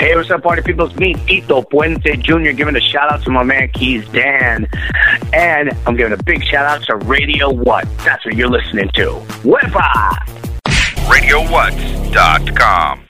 Hey, what's up, party people? It's me, Tito Puente Jr., giving a shout out to my man Keys Dan. And I'm giving a big shout out to Radio What. That's what you're listening to. Wepa! RadioWhat.com.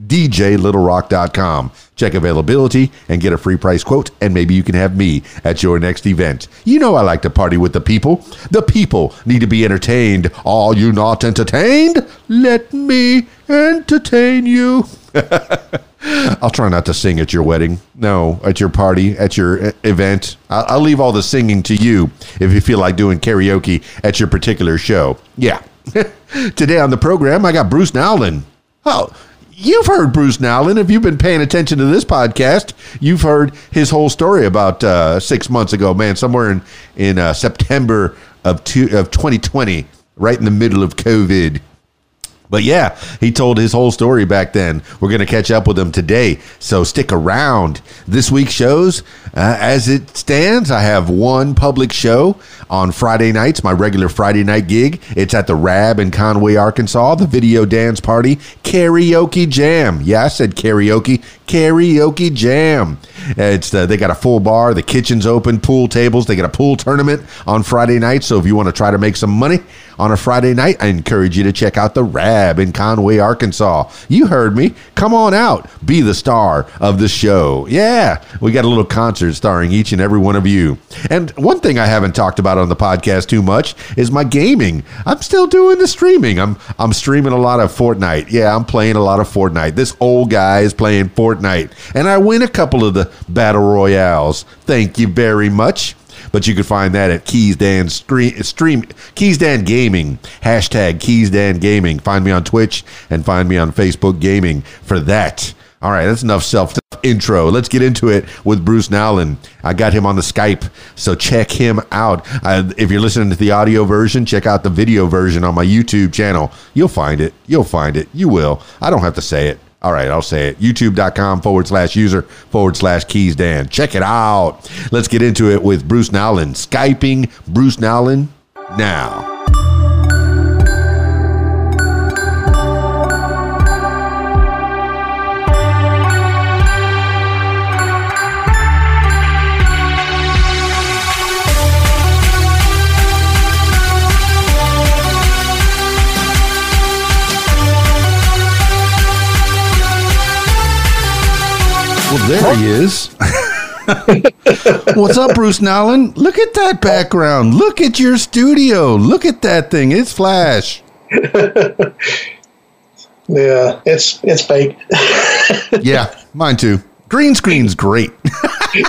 DJLittleRock.com. Check availability and get a free price quote, and maybe you can have me at your next event. You know I like to party with the people. The people need to be entertained. Are you not entertained? Let me entertain you. I'll try not to sing at your wedding. No, at your party, at your event. I'll, I'll leave all the singing to you if you feel like doing karaoke at your particular show. Yeah. Today on the program, I got Bruce Nowlin. Oh, you've heard Bruce Nowlin. If you've been paying attention to this podcast, you've heard his whole story about uh, six months ago, man, somewhere in in uh, September of two, of 2020, right in the middle of COVID. But yeah, he told his whole story back then. We're going to catch up with him today. So stick around. This week's shows, uh, as it stands, I have one public show on Friday nights, my regular Friday night gig. It's at the Rab in Conway, Arkansas, the video dance party karaoke jam. Yeah, I said karaoke. Karaoke jam. It's uh, they got a full bar, the kitchen's open, pool tables. They got a pool tournament on Friday night. So if you want to try to make some money on a Friday night, I encourage you to check out the Rab in Conway, Arkansas. You heard me. Come on out. Be the star of the show. Yeah, we got a little concert starring each and every one of you. And one thing I haven't talked about on the podcast too much is my gaming. I'm still doing the streaming. I'm I'm streaming a lot of Fortnite. Yeah, I'm playing a lot of Fortnite. This old guy is playing Fortnite, and I win a couple of the battle royales. Thank you very much. But you can find that at Keys Dan stream, stream Keys Dan Gaming hashtag Keys Dan Gaming. Find me on Twitch and find me on Facebook Gaming for that. All right, that's enough self intro. Let's get into it with Bruce Nowlin. I got him on the Skype, so check him out. Uh, if you're listening to the audio version, check out the video version on my YouTube channel. You'll find it. You'll find it. You will. I don't have to say it. All right, I'll say it. YouTube.com forward slash user forward slash keys Dan. Check it out. Let's get into it with Bruce Nowlin. Skyping Bruce Nowlin now. There he is. What's up, Bruce Nowlin? Look at that background. Look at your studio. Look at that thing. It's flash. Yeah, it's it's fake. Yeah, mine too. Green screen's great.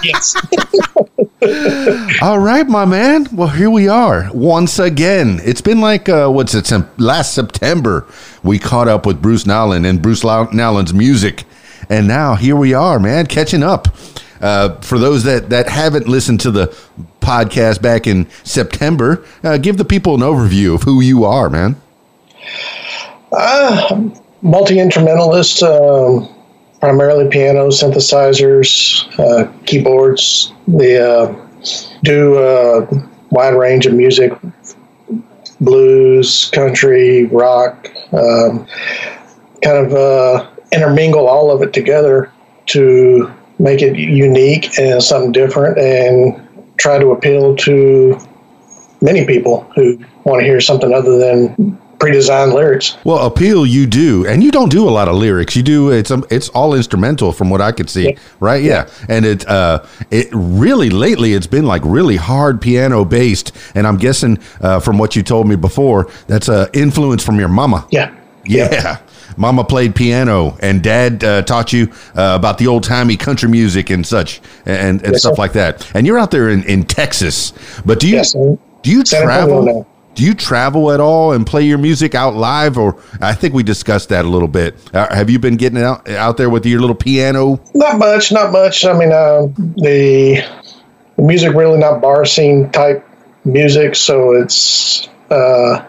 yes. All right, my man. Well, here we are once again. It's been like uh, what's it? Sem- last September we caught up with Bruce Nowlin and Bruce Lau- Nowlin's music, and now here we are, man, catching up. Uh, for those that that haven't listened to the podcast back in September, uh, give the people an overview of who you are, man. Uh, Multi instrumentalist, um, primarily piano, synthesizers, uh, keyboards. The uh, do a wide range of music blues, country, rock. Um, kind of uh, intermingle all of it together to make it unique and something different and try to appeal to many people who want to hear something other than pre-designed lyrics. Well, appeal you do, and you don't do a lot of lyrics. You do it's um, it's all instrumental from what I could see, Yeah. right? Yeah, and it uh it really lately it's been like really hard piano based, and I'm guessing uh, from what you told me before that's a influence from your mama. Yeah. Yeah. Mama played piano, and Dad uh, taught you uh, about the old timey country music and such, and, and Yes, stuff sir. like that. And you're out there in, in Texas, but do you Yes, do you travel? Do you travel at all and play your music out live? Or I think we discussed that a little bit. Uh, have you been getting out out there with your little piano? Not much, not much. I mean, uh, the, the music really not bar scene type music, so it's uh,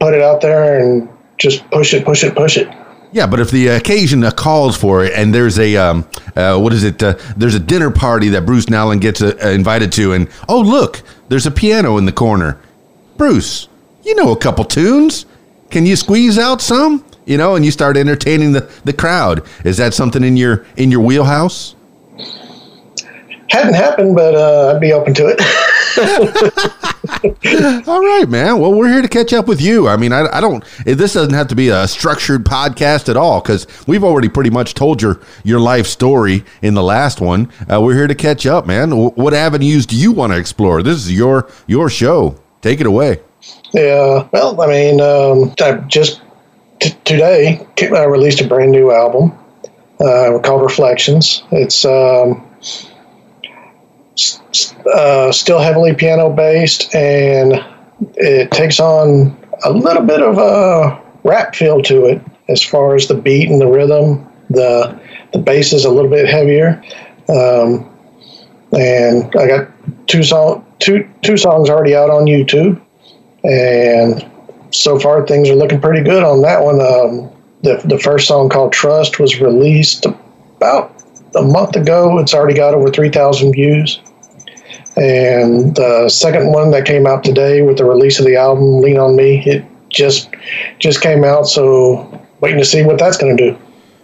put it out there and just push it, push it, push it. Yeah, but if the occasion uh, calls for it, and there's a um, uh, what is it? Uh, there's a dinner party that Bruce Nowlin gets uh, invited to, and oh look, there's a piano in the corner. Bruce, you know a couple tunes. Can you squeeze out some? You know, and you start entertaining the, the crowd. Is that something in your in your wheelhouse? Hadn't happened, but uh, I'd be open to it. All right, man. Well, we're here to catch up with you. I mean, I, I don't. This doesn't have to be a structured podcast at all because we've already pretty much told your your life story in the last one. Uh, we're here to catch up, man. W- what avenues do you want to explore? This is your your show. Take it away. Yeah. Well, I mean, um, I just t- today I released a brand new album uh, called Reflections. It's um, uh, still heavily piano based, and it takes on a little bit of a rap feel to it as far as the beat and the rhythm. The the bass is a little bit heavier, um, and I got two song two two songs already out on YouTube, and so far things are looking pretty good on that one. Um, the the first song called Trust was released about a month ago. It's already got over three thousand views. And the second one that came out today with the release of the album, Lean on Me, it just just came out. So waiting to see what that's going to do.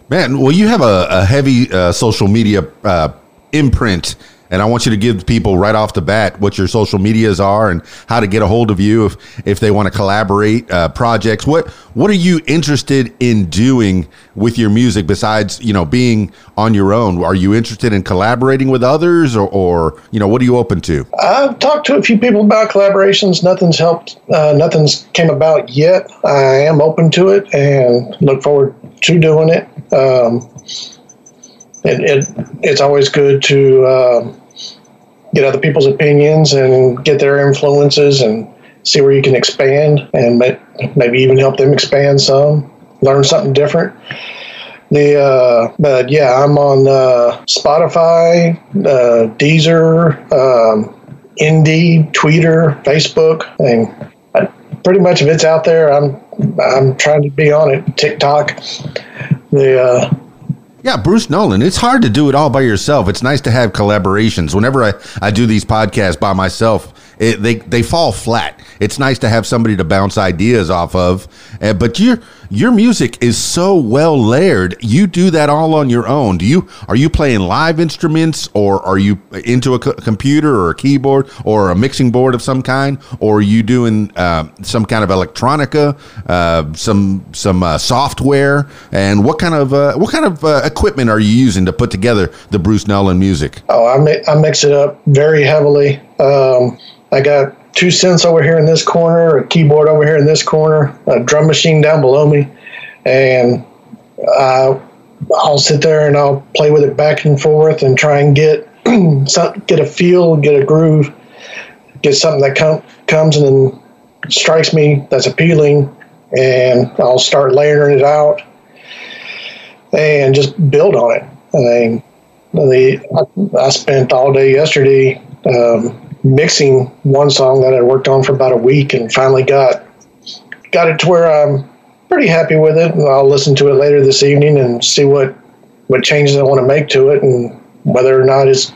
Man, well, you have a, a heavy uh, social media uh, imprint and I want you to give people right off the bat what your social medias are and how to get a hold of you if if they want to collaborate uh, projects. What what are you interested in doing with your music besides you know being on your own? Are you interested in collaborating with others, or, or you know what are you open to? I've talked to a few people about collaborations. Nothing's helped. Uh, nothing's came about yet. I am open to it and look forward to doing it. Um, it, it, it's always good to uh, get other people's opinions and get their influences and see where you can expand and maybe even help them expand some, learn something different. The uh, but yeah, I'm on uh, Spotify, uh, Deezer, um, Indeed, Twitter, Facebook, and I, pretty much if it's out there, I'm I'm trying to be on it. TikTok, the uh, yeah, Bruce Nowlin. It's hard to do it all by yourself. It's nice to have collaborations. Whenever I, I do these podcasts by myself, it, they they fall flat. It's nice to have somebody to bounce ideas off of. Uh, but your your music is so well layered. You do that all on your own. Do you are you playing live instruments or are you into a co- computer or a keyboard or a mixing board of some kind or are you doing uh, some kind of electronica, uh, some some uh, software, and what kind of uh, what kind of uh, equipment are you using to put together the Bruce Nowlin music? Oh, I, mi- I mix it up very heavily. Um, I got two synths over here in this corner, a keyboard over here in this corner, a drum machine down below me, and uh, I'll sit there and I'll play with it back and forth and try and get get a feel, get a groove, get something that com- comes and strikes me that's appealing, and I'll start layering it out and just build on it. I mean, the I, I spent all day yesterday. Um, mixing one song that I worked on for about a week and finally got got it to where I'm pretty happy with it. I'll listen to it later this evening and see what what changes I want to make to it and whether or not it's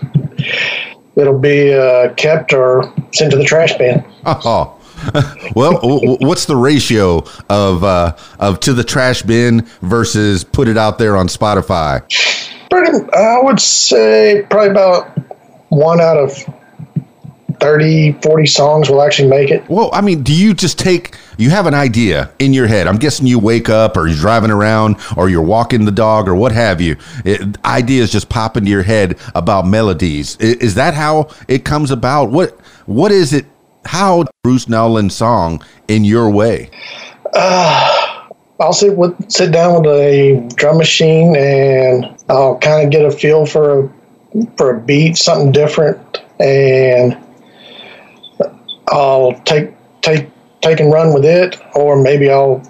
it'll be uh, kept or sent to the trash bin. Oh. well, what's the ratio of uh, of to the trash bin versus put it out there on Spotify? Pretty, I would say probably about one out of 30, 40 songs will actually make it. Well, I mean, do you just take, you have an idea in your head? I'm guessing you wake up or you're driving around or you're walking the dog or what have you. It, ideas just pop into your head about melodies. Is, is that how it comes about? What What is it? How Bruce Nowlin song in your way? Uh, I'll sit with sit down with a drum machine and I'll kind of get a feel for a for a beat, something different, and I'll take take take and run with it, or maybe I'll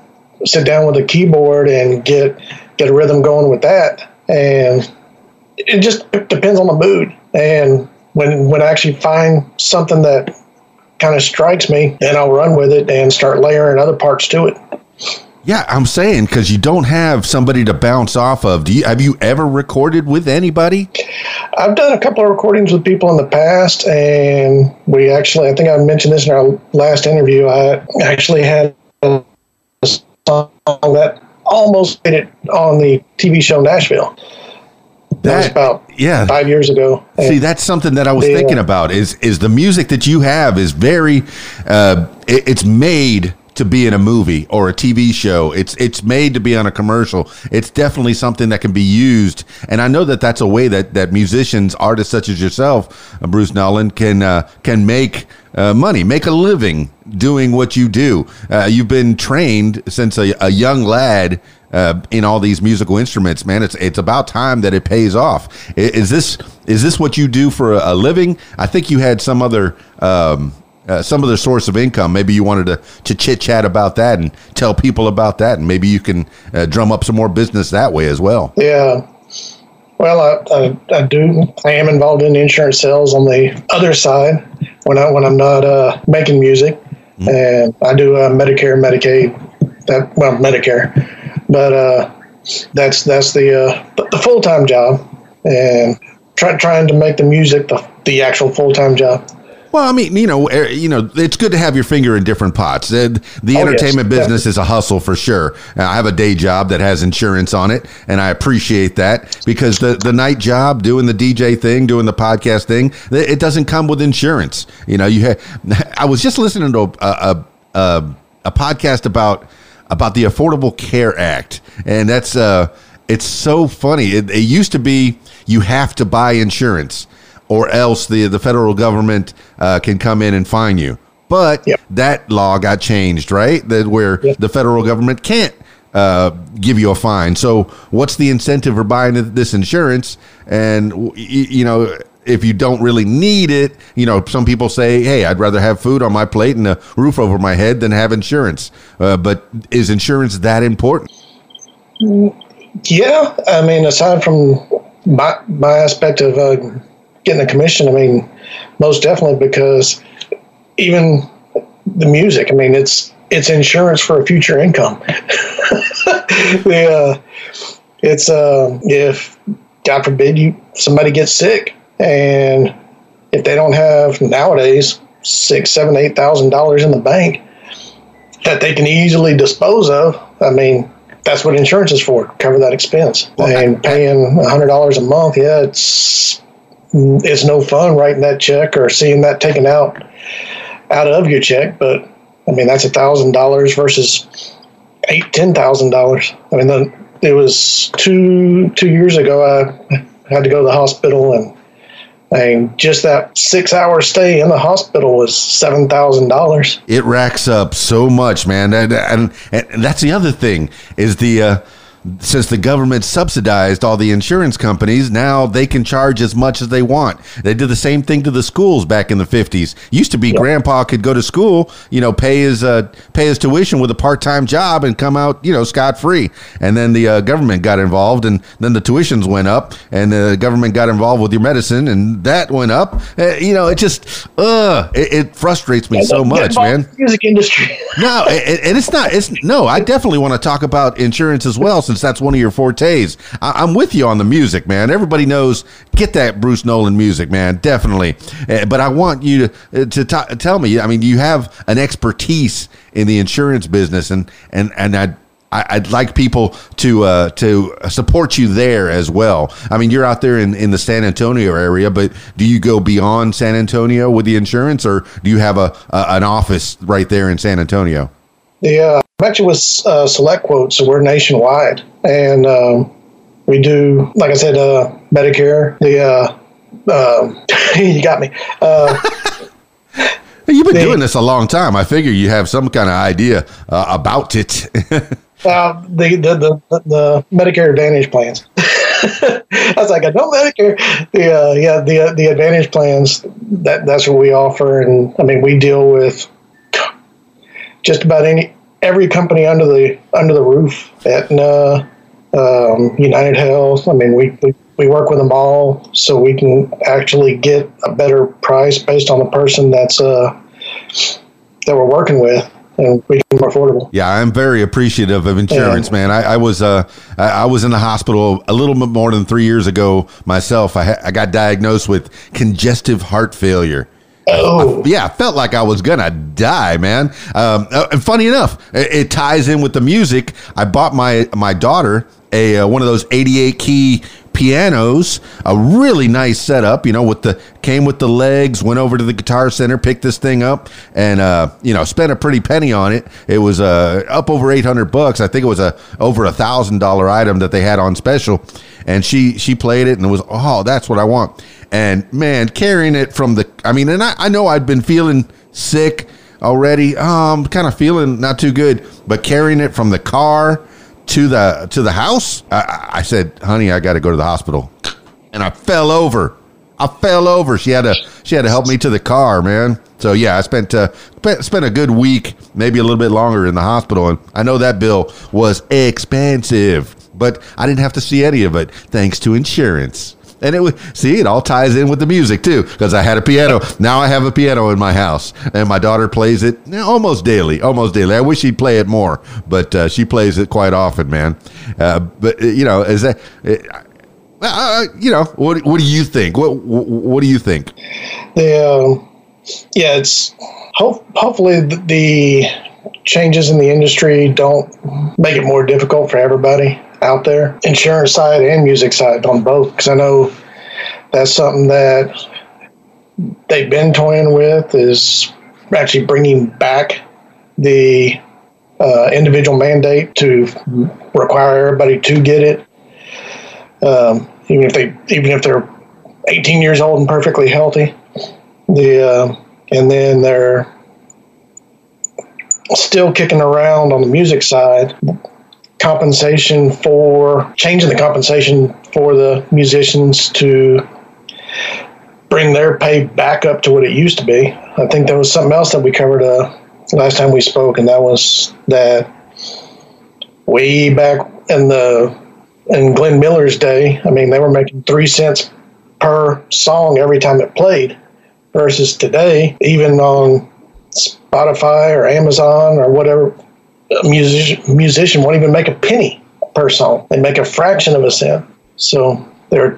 sit down with a keyboard and get get a rhythm going with that. And it just depends on the mood. And when when I actually find something that kind of strikes me, then I'll run with it and start layering other parts to it. Yeah, I'm saying because you don't have somebody to bounce off of. Do you have you ever recorded with anybody? I've done a couple of recordings with people in the past, and we actually, I think I mentioned this in our last interview. I actually had a song that almost made it on the TV show Nashville. That, was about yeah five years ago. See, that's something that I was thinking about. Is is the music that you have is very, uh, it, it's made to be in a movie or a TV show. It's it's made to be on a commercial. It's definitely something that can be used, and I know that that's a way that that musicians, artists such as yourself, uh, Bruce Nowlin, can uh, can make uh, money, make a living doing what you do. Uh, you've been trained since a, a young lad uh, in all these musical instruments, man. It's it's about time that it pays off. Is this is this what you do for a, a living? I think you had some other. Um, uh, some of the source of income. Maybe you wanted to, to chit chat about that and tell people about that, and maybe you can uh, drum up some more business that way as well. Yeah. Well, I, I, I, do. I am involved in insurance sales on the other side when I when I'm not uh, making music, mm-hmm. and I do uh, Medicare, Medicaid, that well Medicare, but uh, that's that's the uh, the full time job, and try, trying to make the music the the actual full time job. Well, I mean, you know, er, you know, it's good to have your finger in different pots. The, the oh, entertainment yes, business is a hustle for sure. I have a day job that has insurance on it, and I appreciate that because the the night job, doing the DJ thing, doing the podcast thing, it doesn't come with insurance. You know, you. Have, I was just listening to a a, a, a podcast about about the Affordable Care Act, and that's uh, it's so funny. It, it used to be you have to buy insurance or else the the federal government uh, can come in and fine you. But yep. that law got changed, right? That where yep. the federal government can't uh, give you a fine. So what's the incentive for buying this insurance? And you know, if you don't really need it, you know, some people say, "Hey, I'd rather have food on my plate and a roof over my head than have insurance." Uh, but is insurance that important? Yeah, I mean, aside from my my aspect of uh, getting a commission, I mean, most definitely because even the music, I mean, it's it's insurance for a future income. the, uh, it's uh, if God forbid you somebody gets sick and if they don't have nowadays six, seven, eight thousand dollars in the bank that they can easily dispose of, I mean, that's what insurance is for, cover that expense. Well, and paying a hundred dollars a month, yeah, it's it's no fun writing that check or seeing that taken out out of your check. But I mean, that's a thousand dollars versus eight, ten thousand dollars. I mean, the, it was two two years ago. I had to go to the hospital, and mean, just that six hour stay in the hospital was seven thousand dollars. It racks up so much, man, and, and, and that's the other thing is the. Uh, since the government subsidized all the insurance companies, now they can charge as much as they want. They did the same thing to the schools back in the 50s. Used to be grandpa could go to school, you know, pay his uh, pay his tuition with a part-time job and come out, you know, scot-free. And then the uh, government got involved and then the tuitions went up and the government got involved with your medicine and that went up. Uh, you know, it just uh it, it frustrates me yeah, so much, man. Music industry. no, and it's not it's no, I definitely want to talk about insurance as well since that's one of your fortes. I, am with you on the music, man. Everybody knows get that Bruce Nowlin music, man, definitely. Uh, but I want you to uh, to t- tell me. I mean, you have an expertise in the insurance business, and and and I. I'd like people to uh, to support you there as well. I mean, you're out there in, in the San Antonio area, but do you go beyond San Antonio with the insurance, or do you have a, a an office right there in San Antonio? Yeah, I'm actually with uh, Select Quotes, so we're nationwide, and um, we do, like I said, uh, Medicare. The uh, um, you got me. Uh, You've been the, doing this a long time. I figure you have some kind of idea uh, about it. uh, the, the, the the Medicare Advantage plans. I was like, I don't Medicare. The uh, yeah, the the Advantage plans. That that's what we offer, and I mean, we deal with just about any every company under the under the roof. Aetna, um, United Health. I mean, we, we we work with them all so we can actually get a better price based on the person that's uh, that we're working with and make more affordable. Yeah, I'm very appreciative of insurance, yeah. man. I, I was uh, I, was in the hospital a little bit more than three years ago myself. I, ha- I got diagnosed with congestive heart failure. Oh. I, yeah, I felt like I was gonna die, man. Um, uh, and funny enough, it, it, ties in with the music. I bought my my daughter a uh, one of those 88 key pianos, a really nice setup, you know, with the came with the legs, went over to the guitar center, picked this thing up and uh, you know, spent a pretty penny on it. It was uh up over 800 bucks. I think it was a over a thousand dollar item that they had on special. And she she played it and it was oh, that's what I want. And man, carrying it from the I mean, and I, I know I'd been feeling sick already. Um, kind of feeling not too good, but carrying it from the car to the to the house, I, I said, "Honey, I got to go to the hospital," and I fell over. I fell over. She had to she had to help me to the car, man. So yeah, I spent uh, spent a good week, maybe a little bit longer in the hospital, and I know that bill was expensive, but I didn't have to see any of it thanks to insurance. And it was see, it all ties in with the music too, because I had a piano. Now I have a piano in my house, and my daughter plays it almost daily. Almost daily. I wish she'd play it more, but uh, she plays it quite often, man. Uh, but you know, is that? Uh, uh you know, what what do you think? What what do you think? The yeah, it's hope, hopefully the changes in the industry don't make it more difficult for everybody out there, insurance side and music side on both, because I know that's something that they've been toying with is actually bringing back the uh, individual mandate to require everybody to get it, um, even if they even if they're 18 years old and perfectly healthy. The uh, and then they're still kicking around on the music side compensation for changing the compensation for the musicians to bring their pay back up to what it used to be. I think there was something else that we covered uh, last time we spoke, and that was that way back in the in Glenn Miller's day. I mean, they were making three cents per song every time it played, versus today, even on Spotify or Amazon or whatever a musician, musician won't even make a penny per song. They make a fraction of a cent. So they're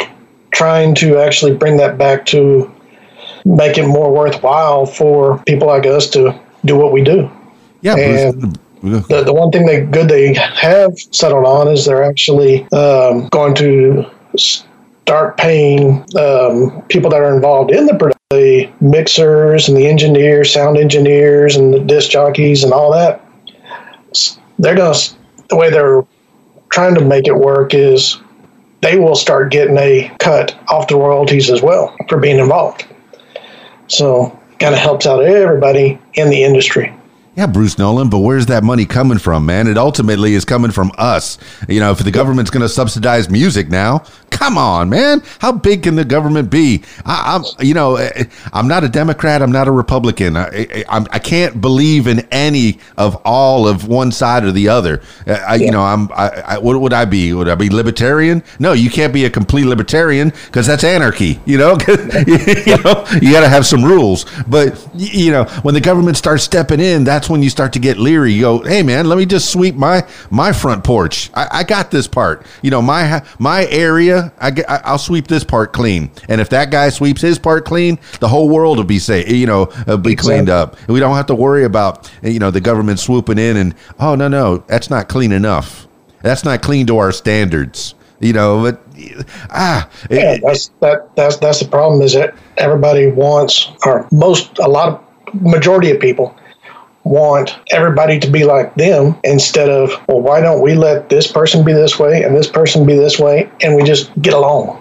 trying to actually bring that back to make it more worthwhile for people like us to do what we do. Yeah. And the, the one thing they good they have settled on is they're actually um, going to start paying um, people that are involved in the production, the mixers and the engineers, sound engineers, and the disc jockeys and all that they're going to, the way they're trying to make it work is they will start getting a cut off the royalties as well for being involved. So kind of helps out everybody in the industry. Yeah, Bruce Nowlin, but where's that money coming from, man? It ultimately is coming from us. You know, if the government's going to subsidize music now, come on, man. How big can the government be? I, am you know, eh, I'm not a Democrat. I'm not a Republican. I, I, I, can't believe in any of all of one side or the other. Eh, I, yeah. You know, I'm. I, what would I be? Would I be libertarian? No, you can't be a complete libertarian because that's anarchy. You know, you know, you got to have some rules. But you know, when the government starts stepping in, that's when you start to get leery. You go, hey man, let me just sweep my my front porch. I, I got this part. You know, my my area. I get, I'll sweep this part clean. And if that guy sweeps his part clean, the whole world will be safe. You know, be exactly. cleaned up. And we don't have to worry about you know the government swooping in and oh no no that's not clean enough. That's not clean to our standards. You know, but ah, yeah, it, that's that that's that's the problem is that everybody wants or most a lot of majority of people want everybody to be like them instead of, well, why don't we let this person be this way and this person be this way and we just get along?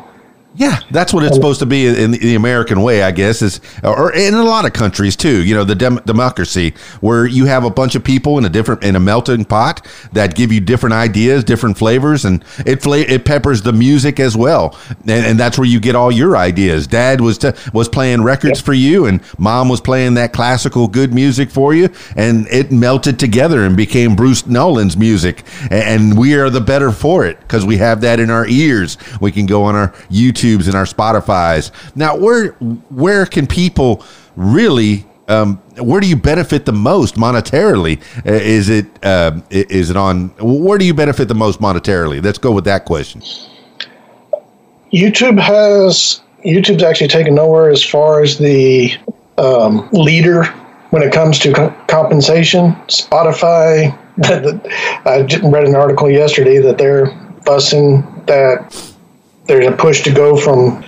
Yeah, that's what it's supposed to be in the American way, I guess, is or in a lot of countries too. You know, the dem- democracy where you have a bunch of people in a different in a melting pot that give you different ideas, different flavors, and it fla- it peppers the music as well, and, and that's where you get all your ideas. Dad was t- was playing records yep. for you, and Mom was playing that classical good music for you, and it melted together and became Bruce Nowlin's music, and we are the better for it because we have that in our ears. We can go on our YouTube YouTubes and our Spotify's. Now, where where can people really um, where do you benefit the most monetarily? Uh, is it uh, is it on where do you benefit the most monetarily? Let's go with that question. YouTube has YouTube's actually taken nowhere as far as the um, leader when it comes to co- compensation. Spotify, I read an article yesterday that they're fussing that there's a push to go from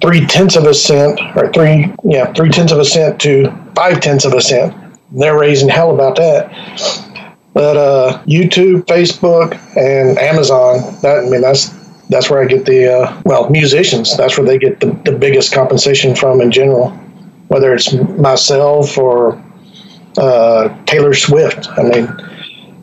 three tenths of a cent or three yeah three tenths of a cent to five tenths of a cent. They're raising hell about that. But uh, YouTube, Facebook, and Amazon. That I mean that's that's where I get the uh, well musicians. That's where they get the, the biggest compensation from in general. Whether it's myself or uh, Taylor Swift. I mean,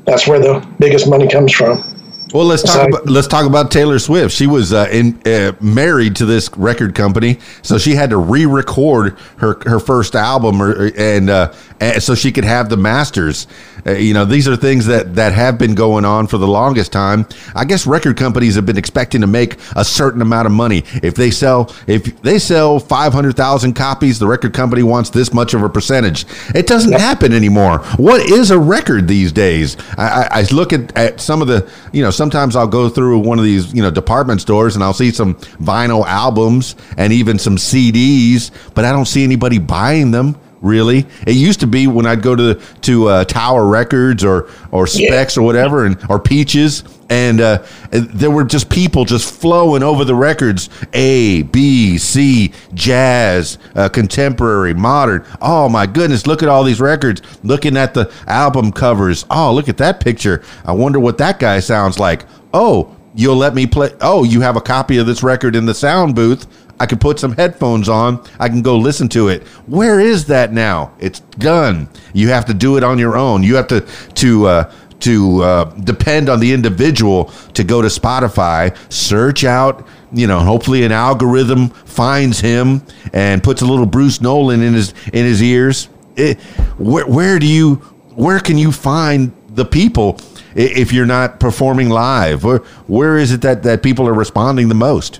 that's where the biggest money comes from. Well, let's talk so, about let's talk about Taylor Swift. She was uh, in, uh, married to this record company, so she had to re-record her her first album, or, and, uh, and so she could have the masters. Uh, you know, these are things that that have been going on for the longest time. I guess record companies have been expecting to make a certain amount of money. If they sell if they sell five hundred thousand copies, the record company wants this much of a percentage. It doesn't happen anymore. What is a record these days? I, I, I look at, at some of the you know some sometimes I'll go through one of these, you know, department stores and I'll see some vinyl albums and even some CDs, but I don't see anybody buying them really. It used to be when I'd go to to uh, Tower Records or or Specs yeah. or whatever, and or Peaches, and, uh, there were just people just flowing over the records: A, B, C, jazz, uh, contemporary, modern. Oh my goodness! Look at all these records. Looking at the album covers. Oh, look at that picture. I wonder what that guy sounds like. Oh, you'll let me play. Oh, you have a copy of this record in the sound booth. I can put some headphones on. I can go listen to it. Where is that now? It's done. You have to do it on your own. You have to to uh, to uh, depend on the individual to go to Spotify, search out, you know, hopefully an algorithm finds him and puts a little Bruce Nowlin in his in his ears. It, where where do you where can you find the people if you're not performing live? Where where is it that that people are responding the most?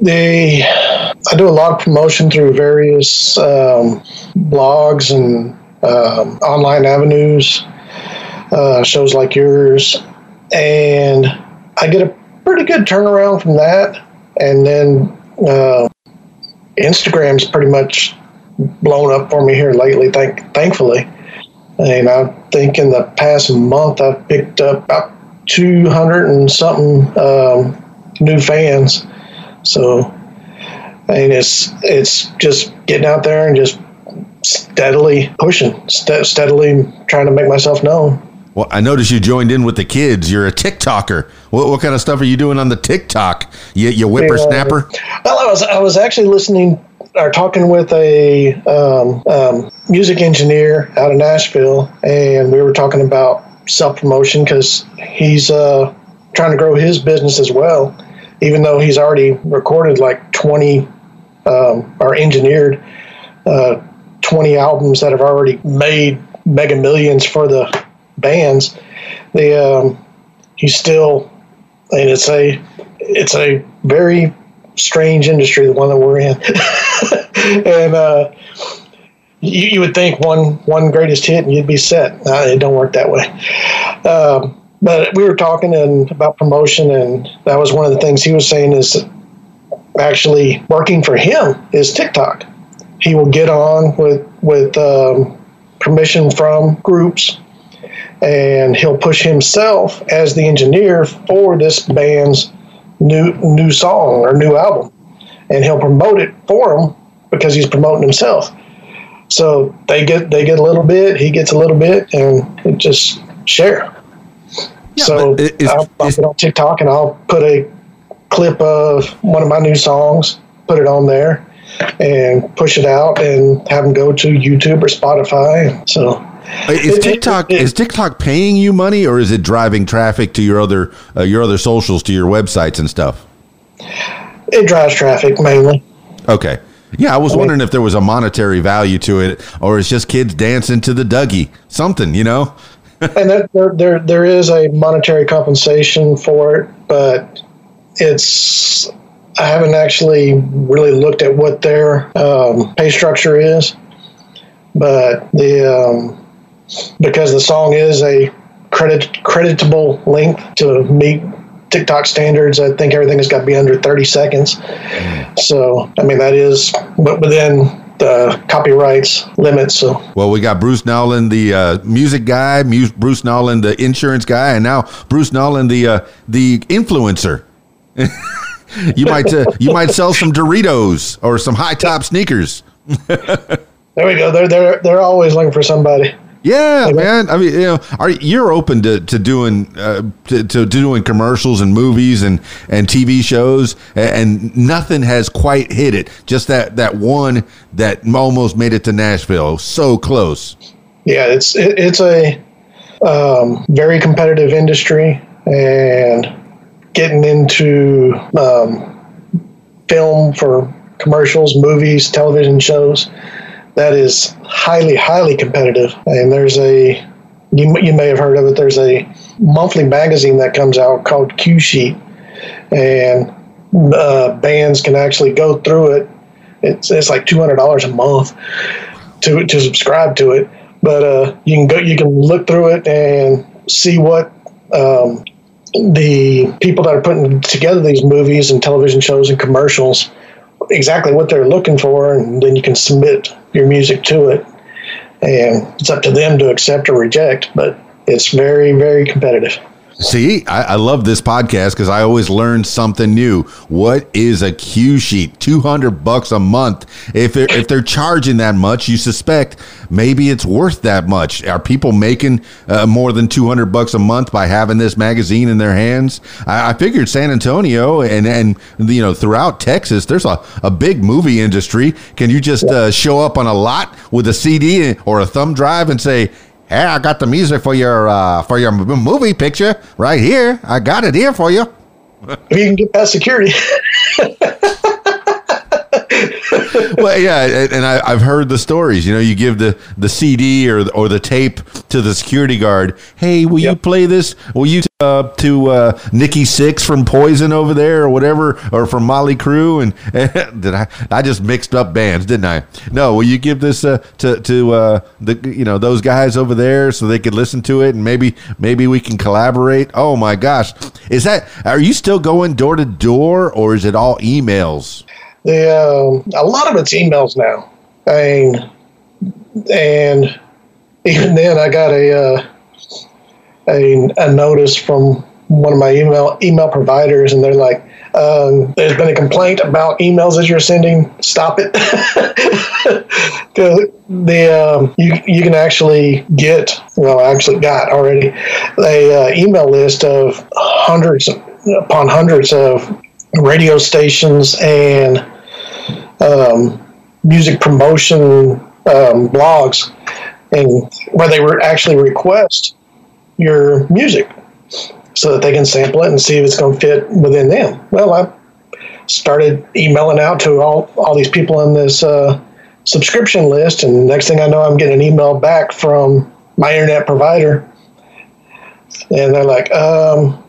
they I do a lot of promotion through various um, blogs and um, online avenues, uh, shows like yours, and I get a pretty good turnaround from that. And then uh, Instagram's pretty much blown up for me here lately. Thank thankfully, and I think in the past month I've picked up about two hundred and something um, new fans so, mean, it's it's just getting out there and just steadily pushing, st- steadily trying to make myself known. Well, I noticed you joined in with the kids. You're a TikToker. What, what kind of stuff are you doing on the TikTok? You, you whippersnapper? Yeah, well, I was I was actually listening or talking with a um, um, music engineer out of Nashville, and we were talking about self promotion because he's uh, trying to grow his business as well even though he's already recorded like 20 um, or engineered uh, 20 albums that have already made mega millions for the bands, the um, he's still, and it's a it's a very strange industry, the one that we're in, and uh, you, you, would think one one greatest hit and you'd be set. It don't work that way. Um, but we were talking and about promotion, and that was one of the things he was saying is actually working for him is TikTok. He will get on with with um, permission from groups, and he'll push himself as the engineer for this band's new new song or new album, and he'll promote it for him because he's promoting himself. So they get they get a little bit, he gets a little bit, and it just share. Yeah, so I'll, I'll get on TikTok and I'll put a clip of one of my new songs, put it on there, and push it out, and have them go to YouTube or Spotify. So is TikTok is TikTok paying you money, or is it driving traffic to your other uh, your other socials, to your websites and stuff? It drives traffic mainly. Okay. Yeah, I was I wondering if there was a monetary value to it, or it's just kids dancing to the Dougie, something, you know. and there, there, there is a monetary compensation for it, but it's I haven't actually really looked at what their um, pay structure is, but the um, because the song is a credit creditable length to meet TikTok standards. I think everything has got to be under 30 seconds. So, I mean, that is but within the copyrights limits. So, well, we got Bruce Nowlin, the uh, music guy, Bruce Nowlin, the insurance guy, and now Bruce Nowlin, the uh, the influencer. you might uh, you might sell some Doritos or some high top sneakers. there we go. They're they're they're always looking for somebody. Yeah, man. I mean, you know, are you're open to to doing uh, to, to doing commercials and movies and and TV shows, and nothing has quite hit it. Just that that one that almost made it to Nashville, so close. Yeah, it's it, it's a um, very competitive industry, and getting into um, film for commercials, movies, television shows that is highly, highly competitive. And there's a, you, you may have heard of it, there's a monthly magazine that comes out called Q Sheet. And uh, bands can actually go through it. It's, it's like $200 a month to, to subscribe to it. But uh, you can go, you can look through it and see what um, the people that are putting together these movies and television shows and commercials exactly what they're looking for, and then you can submit your music to it. And it's up to them to accept or reject, but it's very, very competitive. See, I, I, love this podcast because I always learn something new. What is a cue sheet? Two hundred bucks a month. If they're, if they're charging that much, you suspect maybe it's worth that much. Are people making uh, more than two hundred bucks a month by having this magazine in their hands? I, I, figured San Antonio and and you know throughout Texas, there's a, a big movie industry. Can you just uh, show up on a lot with a CD or a thumb drive and say? Hey, I got the music for your uh, for your movie picture right here. I got it here for you. If you can get past security. well, yeah, and I, have heard the stories. You know, you give the, the CD or or the tape to the security guard. Hey, will yep. you play this? Will you uh, to uh, Nikki Sixx from Poison over there or whatever, or from Mötley Crüe? And, and did I? I just mixed up bands, didn't I? No. Will you give this uh, to to uh, the you know those guys over there so they could listen to it and maybe maybe we can collaborate? Oh my gosh, is that? Are you still going door to door or is it all emails? The um, a lot of it's emails now. I mean, and even then, I got a, uh, a a notice from one of my email email providers, and they're like, um, "There's been a complaint about emails that you're sending. Stop it." the um, you you can actually get well, I actually got already a uh, email list of hundreds upon hundreds of radio stations and um, music promotion um, blogs, and where they were actually request your music so that they can sample it and see if it's going to fit within them. Well, I started emailing out to all all these people in this uh, subscription list, and next thing I know, I'm getting an email back from my internet provider, and they're like, um,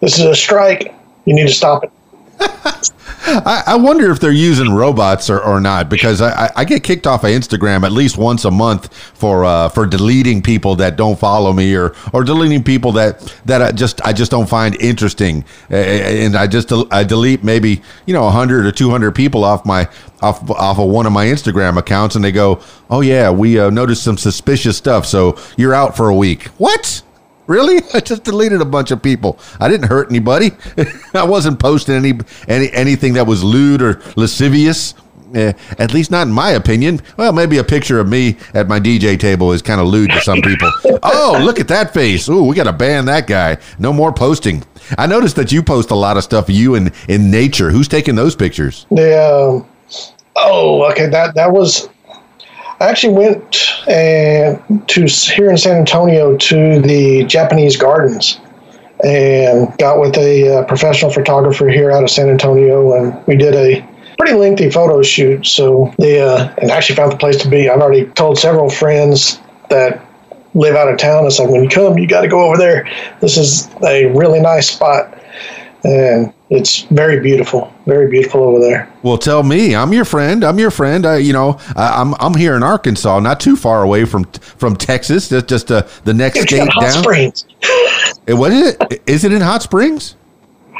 "This is a strike. You need to stop it." I, I, wonder if they're using robots or, or not because I, I, get kicked off of Instagram at least once a month for uh, for deleting people that don't follow me or or deleting people that that I just I just don't find interesting. And I just I delete maybe you know 100 or 200 people off my off off of one of my Instagram accounts and they go oh yeah we uh, noticed some suspicious stuff so you're out for a week. What Really? I just deleted a bunch of people. I didn't hurt anybody. I wasn't posting any any anything that was lewd or lascivious. eh, at least not in my opinion. Well, maybe a picture of me at my DJ table is kind of lewd to some people. oh, look at that face. Ooh, we got to ban that guy. No more posting. I noticed that you post a lot of stuff you in in nature. Who's taking those pictures? Um, oh, okay, that that was. I actually went and to here in San Antonio to the Japanese gardens and got with a uh, professional photographer here out of San Antonio, and we did a pretty lengthy photo shoot. So they uh, and actually found the place to be. I've already told several friends that live out of town. It's like when you come, you got to go over there. This is a really nice spot, and it's very beautiful, very beautiful over there. Well, tell me, I'm your friend. I'm your friend. I, you know, I, am I'm here in Arkansas, not too far away from from Texas. Just just uh, the next it's state Hot down. Springs. What is it? Is it in Hot Springs?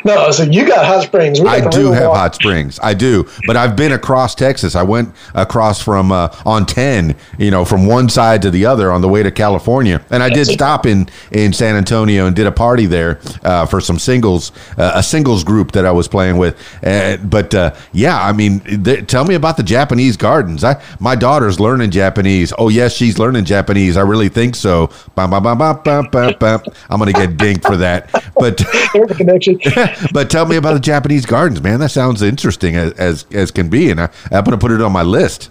No, so you got hot springs. We I got the do have water. hot springs. I do, but I've been across Texas. I went across from uh, on ten, you know, from one side to the other on the way to California, and I did stop in in San Antonio and did a party there uh, for some singles, uh, a singles group that I was playing with. Uh, but uh, yeah, I mean, th- tell me about the Japanese gardens. I my daughter's learning Japanese. Oh yes, she's learning Japanese. I really think so. Bum, bum, bum, bum, bum, bum, bum. I'm gonna get dinked for that, but. There's a connection. but tell me about the Japanese gardens, man. That sounds interesting as as, as can be, and I, I'm going to put it on my list.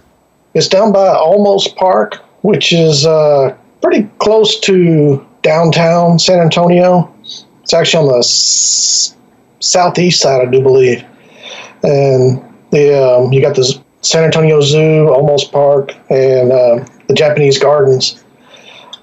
It's down by Almost Park, which is uh, pretty close to downtown San Antonio. It's actually on the s- southeast side, I do believe. And the um, you got the San Antonio Zoo, Almost Park, and uh, the Japanese Gardens,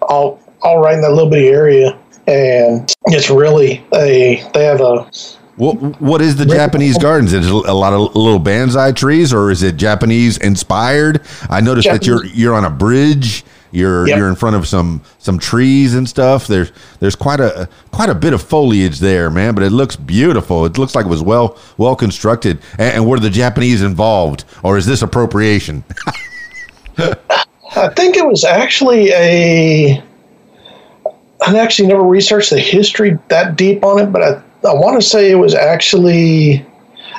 all all right in that little bitty area. And it's really a they have a What what is the Japanese gardens? Is it a lot of little bonsai trees, or is it Japanese inspired? I noticed that you're you're on a bridge. You're Yep. you're in front of some some trees and stuff. There's there's quite a quite a bit of foliage there, man. But it looks beautiful. It looks like it was well well constructed. And, and were the Japanese involved, or is this appropriation? I think it was actually a. I actually never researched the history that deep on it, but I, I want to say it was actually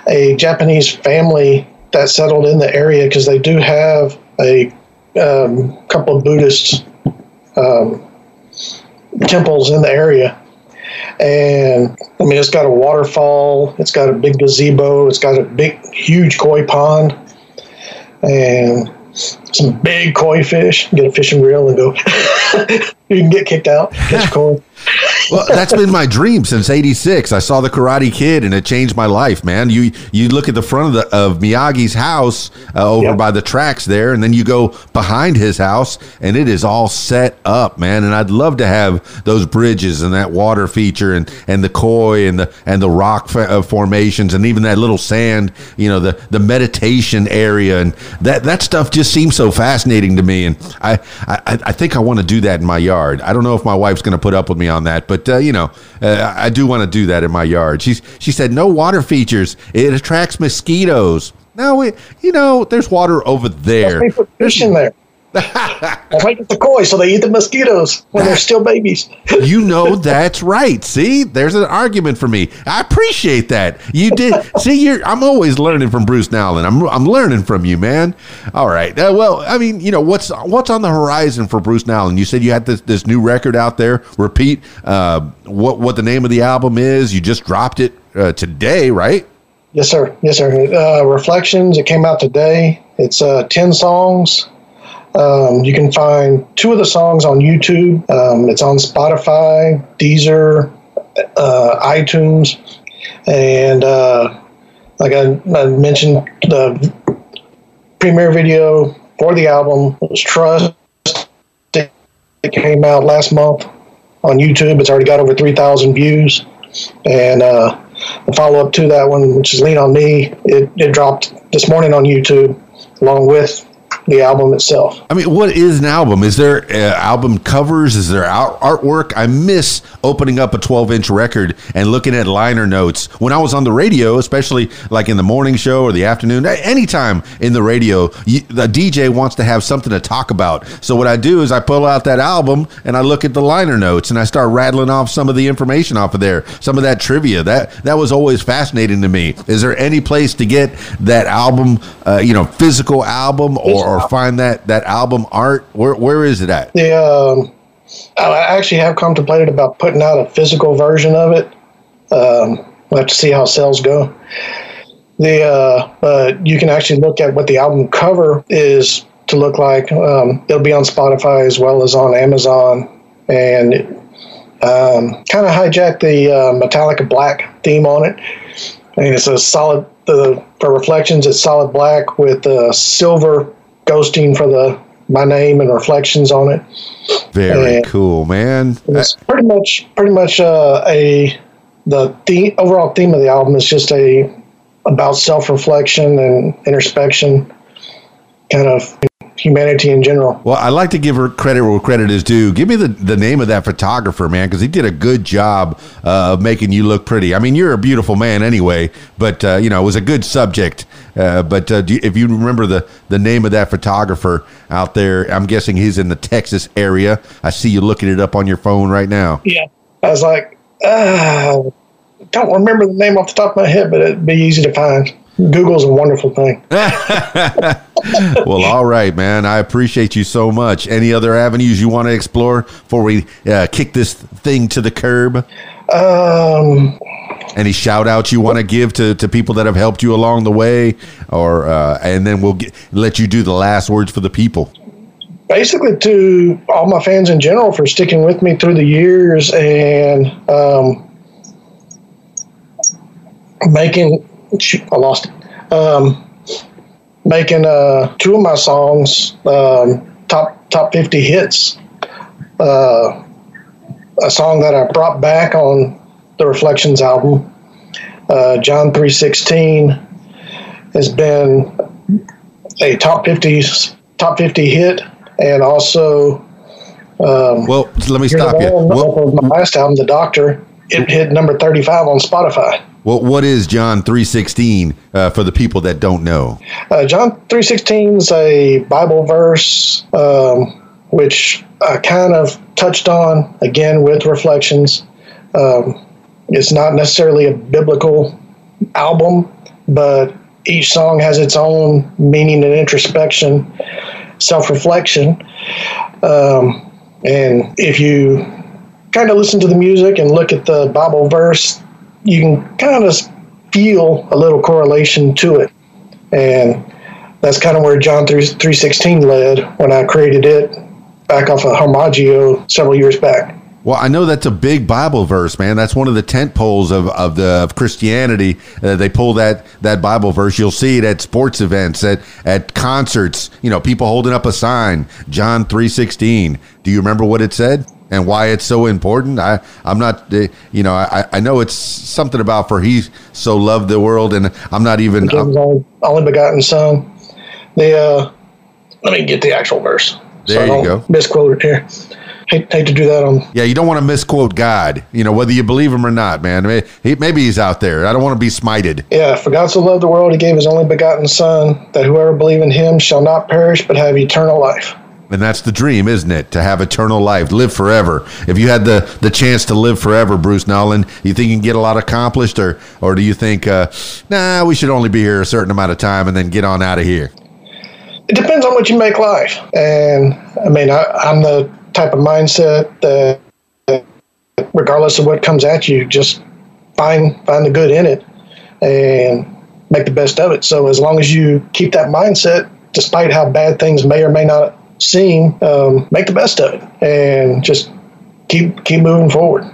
a Japanese family that settled in the area because they do have a um, couple of Buddhist um, temples in the area. And I mean, it's got a waterfall, it's got a big gazebo, it's got a big, huge koi pond, and some big koi fish. Get a fishing reel and go. you can get kicked out, catch koi. Well, that's been my dream since '86. I saw the Karate Kid, and it changed my life, man. You you look at the front of the of Miyagi's house uh, over Yep. by the tracks there, and then you go behind his house, and it is all set up, man. And I'd love to have those bridges and that water feature, and and the koi and the and the rock fa- uh, formations, and even that little sand, you know, the the meditation area, and that that stuff just seems so fascinating to me. And I I, I think I want to do that in my yard. I don't know if my wife's going to put up with me on that, but uh, you know, uh, I do want to do that in my yard. She's she said no water features. It attracts mosquitoes. No, it, you know, there's water over there. In there. Right with the koi, so they eat the mosquitoes when they're still babies. You know that's right. See, there's an argument for me. I appreciate that. You did. See, you're. I'm always learning from Bruce Nowlin. I'm. I'm learning from you, man. All right. Uh, well, I mean, you know, what's what's on the horizon for Bruce Nowlin? You said you had this this new record out there. Repeat. Uh, what what the name of the album is? You just dropped it uh, today, right? Yes, sir. Yes, sir. Uh, Reflections. It came out today. It's uh, ten songs. Um, you can find two of the songs on YouTube. Um, it's on Spotify, Deezer, uh, iTunes, and uh, like I, I mentioned, the premiere video for the album was Trust. It came out last month on YouTube. It's already got over three thousand views, and uh, the follow up to that one, which is Lean on Me, it, it dropped this morning on YouTube along with the album itself. I mean, what is an album? Is there uh, album covers? Is there art- artwork? I miss opening up a 12 inch record and looking at liner notes when I was on the radio, especially like in the morning show or the afternoon. Anytime in the radio, you, the DJ wants to have something to talk about. So what I do is I pull out that album and I look at the liner notes and I start rattling off some of the information off of there, some of that trivia. That that was always fascinating to me. Is there any place to get that album, uh, you know, physical album or, or find that that album art? Where where is it at? The um, I actually have contemplated about putting out a physical version of it. Um, we'll have to see how sales go. The uh, but you can actually look at what the album cover is to look like. Um, it'll be on Spotify as well as on Amazon, and um, kind of hijack the uh, Metallica black theme on it. I mean, it's a solid the for reflections. It's solid black with uh, silver ghosting for the my name and reflections on it. Very and cool, man. It's pretty much pretty much uh, a the theme overall theme of the album is just a about self reflection and introspection, kind of humanity in general. Well, I like to give her credit where credit is due. Give me the, the name of that photographer, man, because he did a good job uh, of making you look pretty. I mean, you're a beautiful man anyway, but uh, you know it was a good subject. Uh, but uh, you, if you remember the the name of that photographer out there, I'm guessing he's in the Texas area. I see you looking it up on your phone right now. Yeah, I was like, uh, don't remember the name off the top of my head, but it'd be easy to find. Google's a wonderful thing. well, all right, man. I appreciate you so much. Any other avenues you want to explore before we uh, kick this thing to the curb? Um, Any shout outs you want to give to, to people that have helped you along the way, or uh, and then we'll get, let you do the last words for the people. Basically, to all my fans in general for sticking with me through the years and um, making shoot, I lost it. Um, making uh, two of my songs um, top top fifty hits. Uh, a song that I brought back on the Reflections album, uh, John three sixteen, has been a top fifty top fifty hit, and also. Um, well, let me stop you. Well, my last album, The Doctor, it hit number 35 on Spotify. Well, what is John 3.16 uh, for the people that don't know? Uh, John 3.16 is a Bible verse, um, which I kind of touched on again with reflections. Um, it's not necessarily a biblical album, but each song has its own meaning and introspection, self-reflection. Um, and if you kind of listen to the music and look at the Bible verse, you can kind of feel a little correlation to it. And that's kind of where John 3, 3.16 led when I created it back off of Homagio several years back. Well, I know that's a big Bible verse, man. That's one of the tent poles of, of the of Christianity. Uh, they pull that that Bible verse. You'll see it at sports events, at at concerts. You know, people holding up a sign, John three sixteen. Do you remember what it said? And why it's so important. I I'm not uh, you know I I know it's something about for he so loved the world, and I'm not even only, only begotten son. The uh, let me get the actual verse. There so you go. Misquote it here. Hate, hate, to do that on. Yeah, you don't want to misquote God. You know whether you believe him or not, man. Maybe he's out there. I don't want to be smited. Yeah, for God so loved the world, he gave his only begotten Son, that whoever believe in him shall not perish but have eternal life. And that's the dream, isn't it? To have eternal life, live forever. If you had the, the chance to live forever, Bruce Nowlin, you think you can get a lot accomplished, or or do you think, uh, nah, we should only be here a certain amount of time and then get on out of here? It depends on what you make life. And I mean, I, I'm the type of mindset that, regardless of what comes at you, just find find the good in it and make the best of it. So as long as you keep that mindset, despite how bad things may or may not seem, um, make the best of it and just keep keep moving forward.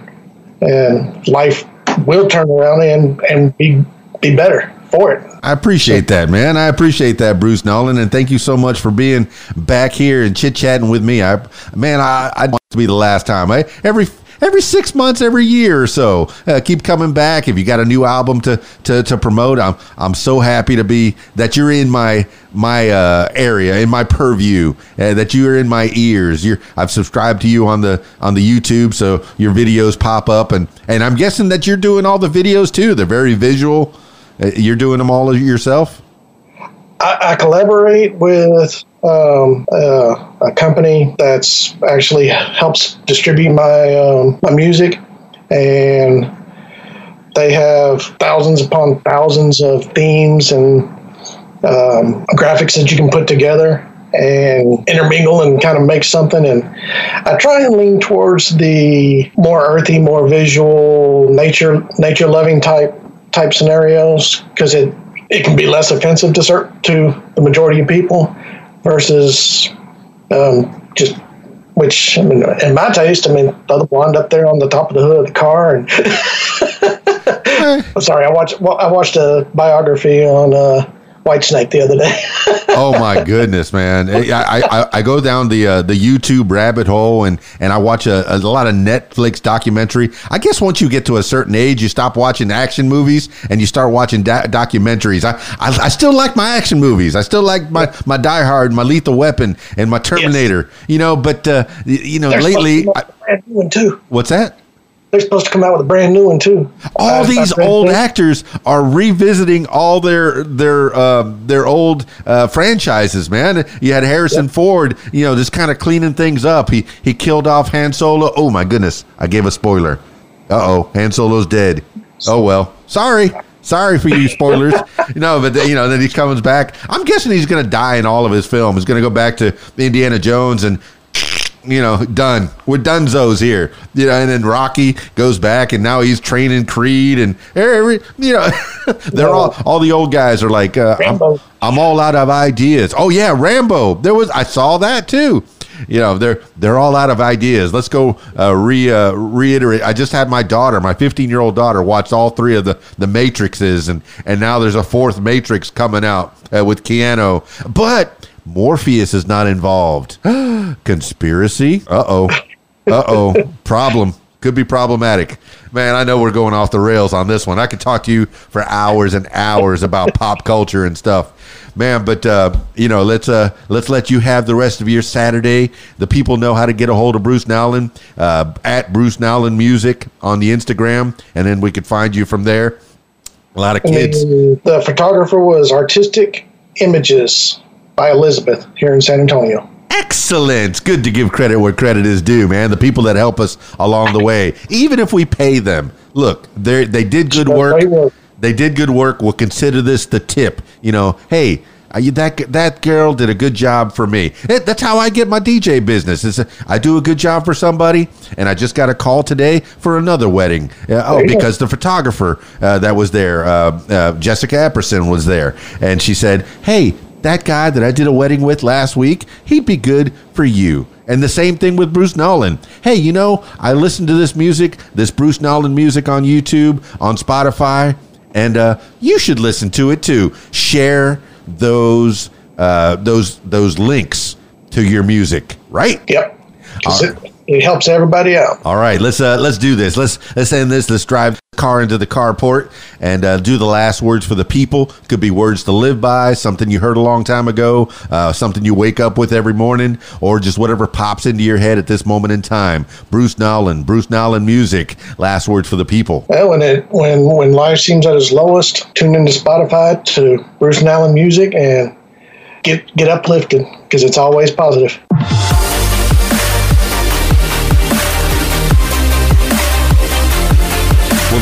And life will turn around and, and be be better for it. I appreciate that, man. I appreciate that, Bruce Nowlin, and thank you so much for being back here and chit chatting with me. I, man, I, I want to be the last time. I, every every six months, every year or so. Uh, keep coming back. If you got a new album to, to, to promote, I'm I'm so happy to be that you're in my my uh, area, in my purview, uh, that you are in my ears. You're I've subscribed to you on the on the YouTube, so your videos pop up, and and I'm guessing that you're doing all the videos too. They're very visual. Uh, you're doing them all yourself. I, I collaborate with um, uh, a company that's actually helps distribute my um, my music, and they have thousands upon thousands of themes and um, graphics that you can put together and intermingle and kind of make something. And I try and lean towards the more earthy, more visual, nature nature loving type type scenarios because it it can be less offensive to certain, to the majority of people versus um, just which I mean, in my taste, I mean, the blonde up there on the top of the hood of the car, and I'm sorry, I watched I watched a biography on uh, Whitesnake the other day. oh my goodness, man! I, I, I go down the uh, the YouTube rabbit hole and and I watch a, a lot of Netflix documentary. I guess once you get to a certain age, you stop watching action movies and you start watching da- documentaries. I, I, I still like my action movies. I still like my my Die Hard, my Lethal Weapon, and my Terminator. Yes. You know, but uh, you know, There's lately, I, too. What's that? They're supposed to come out with a brand new one too. All I, these old actors are revisiting all their their uh, their old uh, franchises. Man, you had Harrison Ford, you know, just kind of cleaning things up. He he killed off Han Solo. Oh my goodness, I gave a spoiler. Uh oh, Han Solo's dead. Oh well, sorry. Sorry for you spoilers. you know, but you know, then he comes back. I'm guessing he's going to die in all of his films. He's going to go back to Indiana Jones and you know, done. We're donezo's here. You know, and then Rocky goes back and now he's training Creed and every, you know, they're all, all the old guys are like, uh, I'm, I'm, all out of ideas. Oh yeah, Rambo. There was, I saw that too. You know, they're, they're all out of ideas. Let's go, uh, re, uh, reiterate. I just had my daughter, my 15 year old daughter watch all three of the, the Matrixes and, and now there's a fourth Matrix coming out uh, with Keanu, but Morpheus is not involved. Conspiracy? Uh oh. Uh oh. Problem. Could be problematic. Man, I know we're going off the rails on this one. I could talk to you for hours and hours about pop culture and stuff. Man, but uh, you know, let's uh, let's let you have the rest of your Saturday. The people know how to get a hold of Bruce Nowlin uh, at Bruce Nowlin Music on the Instagram, and then we could find you from there. A lot of kids. the photographer was Artistic Images by Elizabeth here in San Antonio. Excellent. Good to give credit where credit is due, man. The people that help us along the way, even if we pay them. Look, they they did good work. They did good work. We'll consider this the tip. You know, hey, that that girl did a good job for me. It, that's how I get my DJ business. Is I do a good job for somebody, and I just got a call today for another wedding. Uh, oh, because the photographer uh, that was there, uh, uh Jessica Epperson, was there, and she said, "Hey, that guy that I did a wedding with last week, he'd be good for you. And the same thing with Bruce Nowlin. Hey, you know, I listened to this music, this Bruce Nowlin music on YouTube, on Spotify, and uh, you should listen to it too. Share those uh, those those links to your music, right? Yep. It, it helps everybody out. All right, let's uh, let's do this. Let's let's end this. Let's drive car into the carport and uh, do the last words for the people. Could be words to live by, something you heard a long time ago, uh, something you wake up with every morning, or just whatever pops into your head at this moment in time. Bruce Nowlin, Bruce Nowlin music. Last words for the people. Well, when it when when life seems at its lowest, tune into Spotify to Bruce Nowlin music and get get uplifted because it's always positive.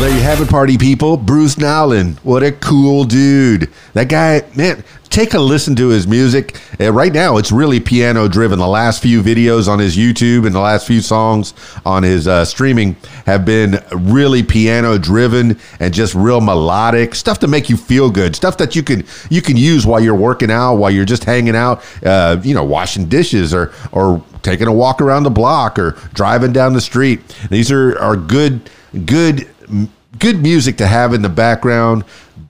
There you have it, party people. Bruce Nowlin. What a cool dude. That guy, man, take a listen to his music. Uh, right now, it's really piano driven. The last few videos on his YouTube and the last few songs on his uh, streaming have been really piano driven and just real melodic stuff to make you feel good. Stuff that you can you can use while you're working out, while you're just hanging out, uh, you know, washing dishes or or taking a walk around the block or driving down the street. These are are good good good music to have in the background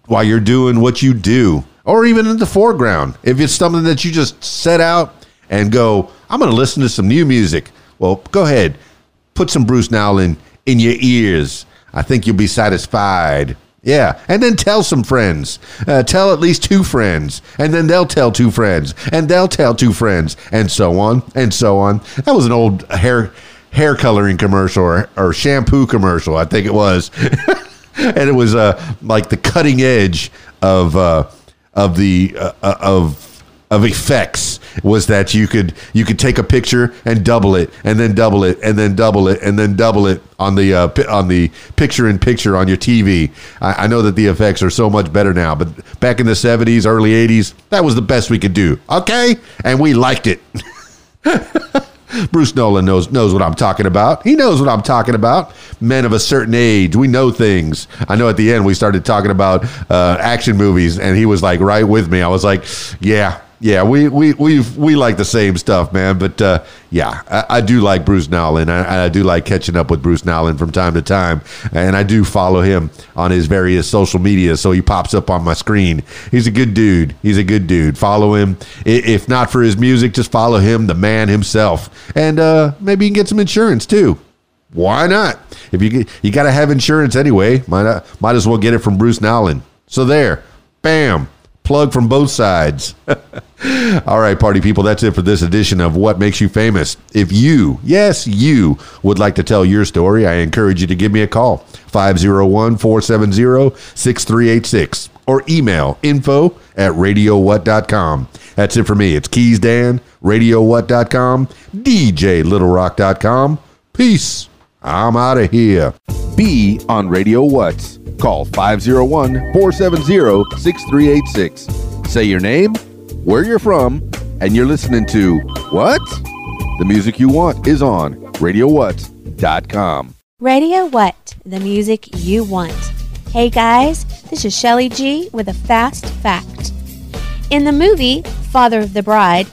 while you're doing what you do, or even in the foreground. If it's something that you just set out and go, I'm going to listen to some new music. Well, go ahead. put some Bruce Nowlin in your ears. I think you'll be satisfied. Yeah, and then tell some friends. Uh, tell at least two friends, and then they'll tell two friends, and they'll tell two friends, and so on and so on. That was an old hair hair coloring commercial or, or shampoo commercial, I think it was, and it was uh, like the cutting edge of uh, of the uh, uh of of effects was that you could you could take a picture and double it and then double it and then double it and then double it on the uh, on the picture in picture on your TV. I, I, know that the effects are so much better now, but back in the seventies, early eighties, that was the best we could do. Okay, and we liked it. Bruce Nowlin knows knows what I'm talking about. He knows what I'm talking about. Men of a certain age, we know things. I know at the end we started talking about uh, action movies, and he was like right with me. I was like, yeah, yeah, we we we we like the same stuff, man. But uh, yeah, I, I, do like Bruce Nowlin. I, I, do like catching up with Bruce Nowlin from time to time, and I do follow him on his various social media. So he pops up on my screen. He's a good dude. He's a good dude. Follow him. If not for his music, just follow him, the man himself, and uh, maybe you can get some insurance too. Why not? If you you got to have insurance anyway, might might as well get it from Bruce Nowlin. So there, bam plug from both sides. All right, party people, that's it for this edition of What Makes You Famous. If you, yes, you would like to tell your story, I encourage you to give me a call 501 470 6386 or email info at radiowhat.com. That's it for me. It's Keys Dan, radiowhat.com, djlittlerock.com. Peace. I'm out of here. Be on Radio What. Call 501 470 6386. Say your name, where you're from, and you're listening to What? The music you want is on RadioWhat.com. Radio What? The music you want. Hey guys, this is Shelly G with a fast fact. In the movie Father of the Bride,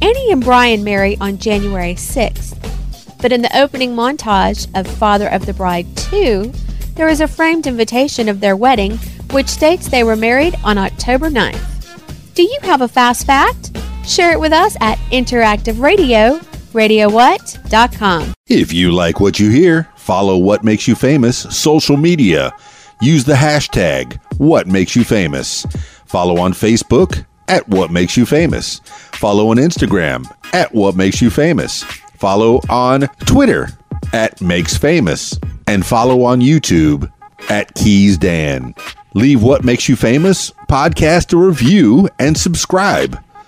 Annie and Brian marry on January 6th. But in the opening montage of Father of the Bride 2, there is a framed invitation of their wedding which states they were married on October 9th. Do you have a fast fact? Share it with us at Interactive Radio, radiowhat.com. If you like what you hear, follow What Makes You Famous social media. Use the hashtag What Makes You Famous. Follow on Facebook at What Makes You Famous. Follow on Instagram at What Makes You Famous. Follow on Twitter at Makes Famous and follow on YouTube at Keys Dan. Leave What Makes You Famous podcast a review and subscribe.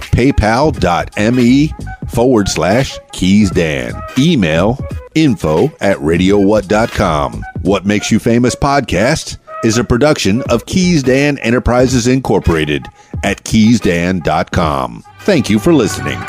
paypal.me forward slash keys dan. Email info at radiowhat.com. What Makes You Famous podcast is a production of Keys Dan Enterprises Incorporated at keysdan.com. Thank you for listening.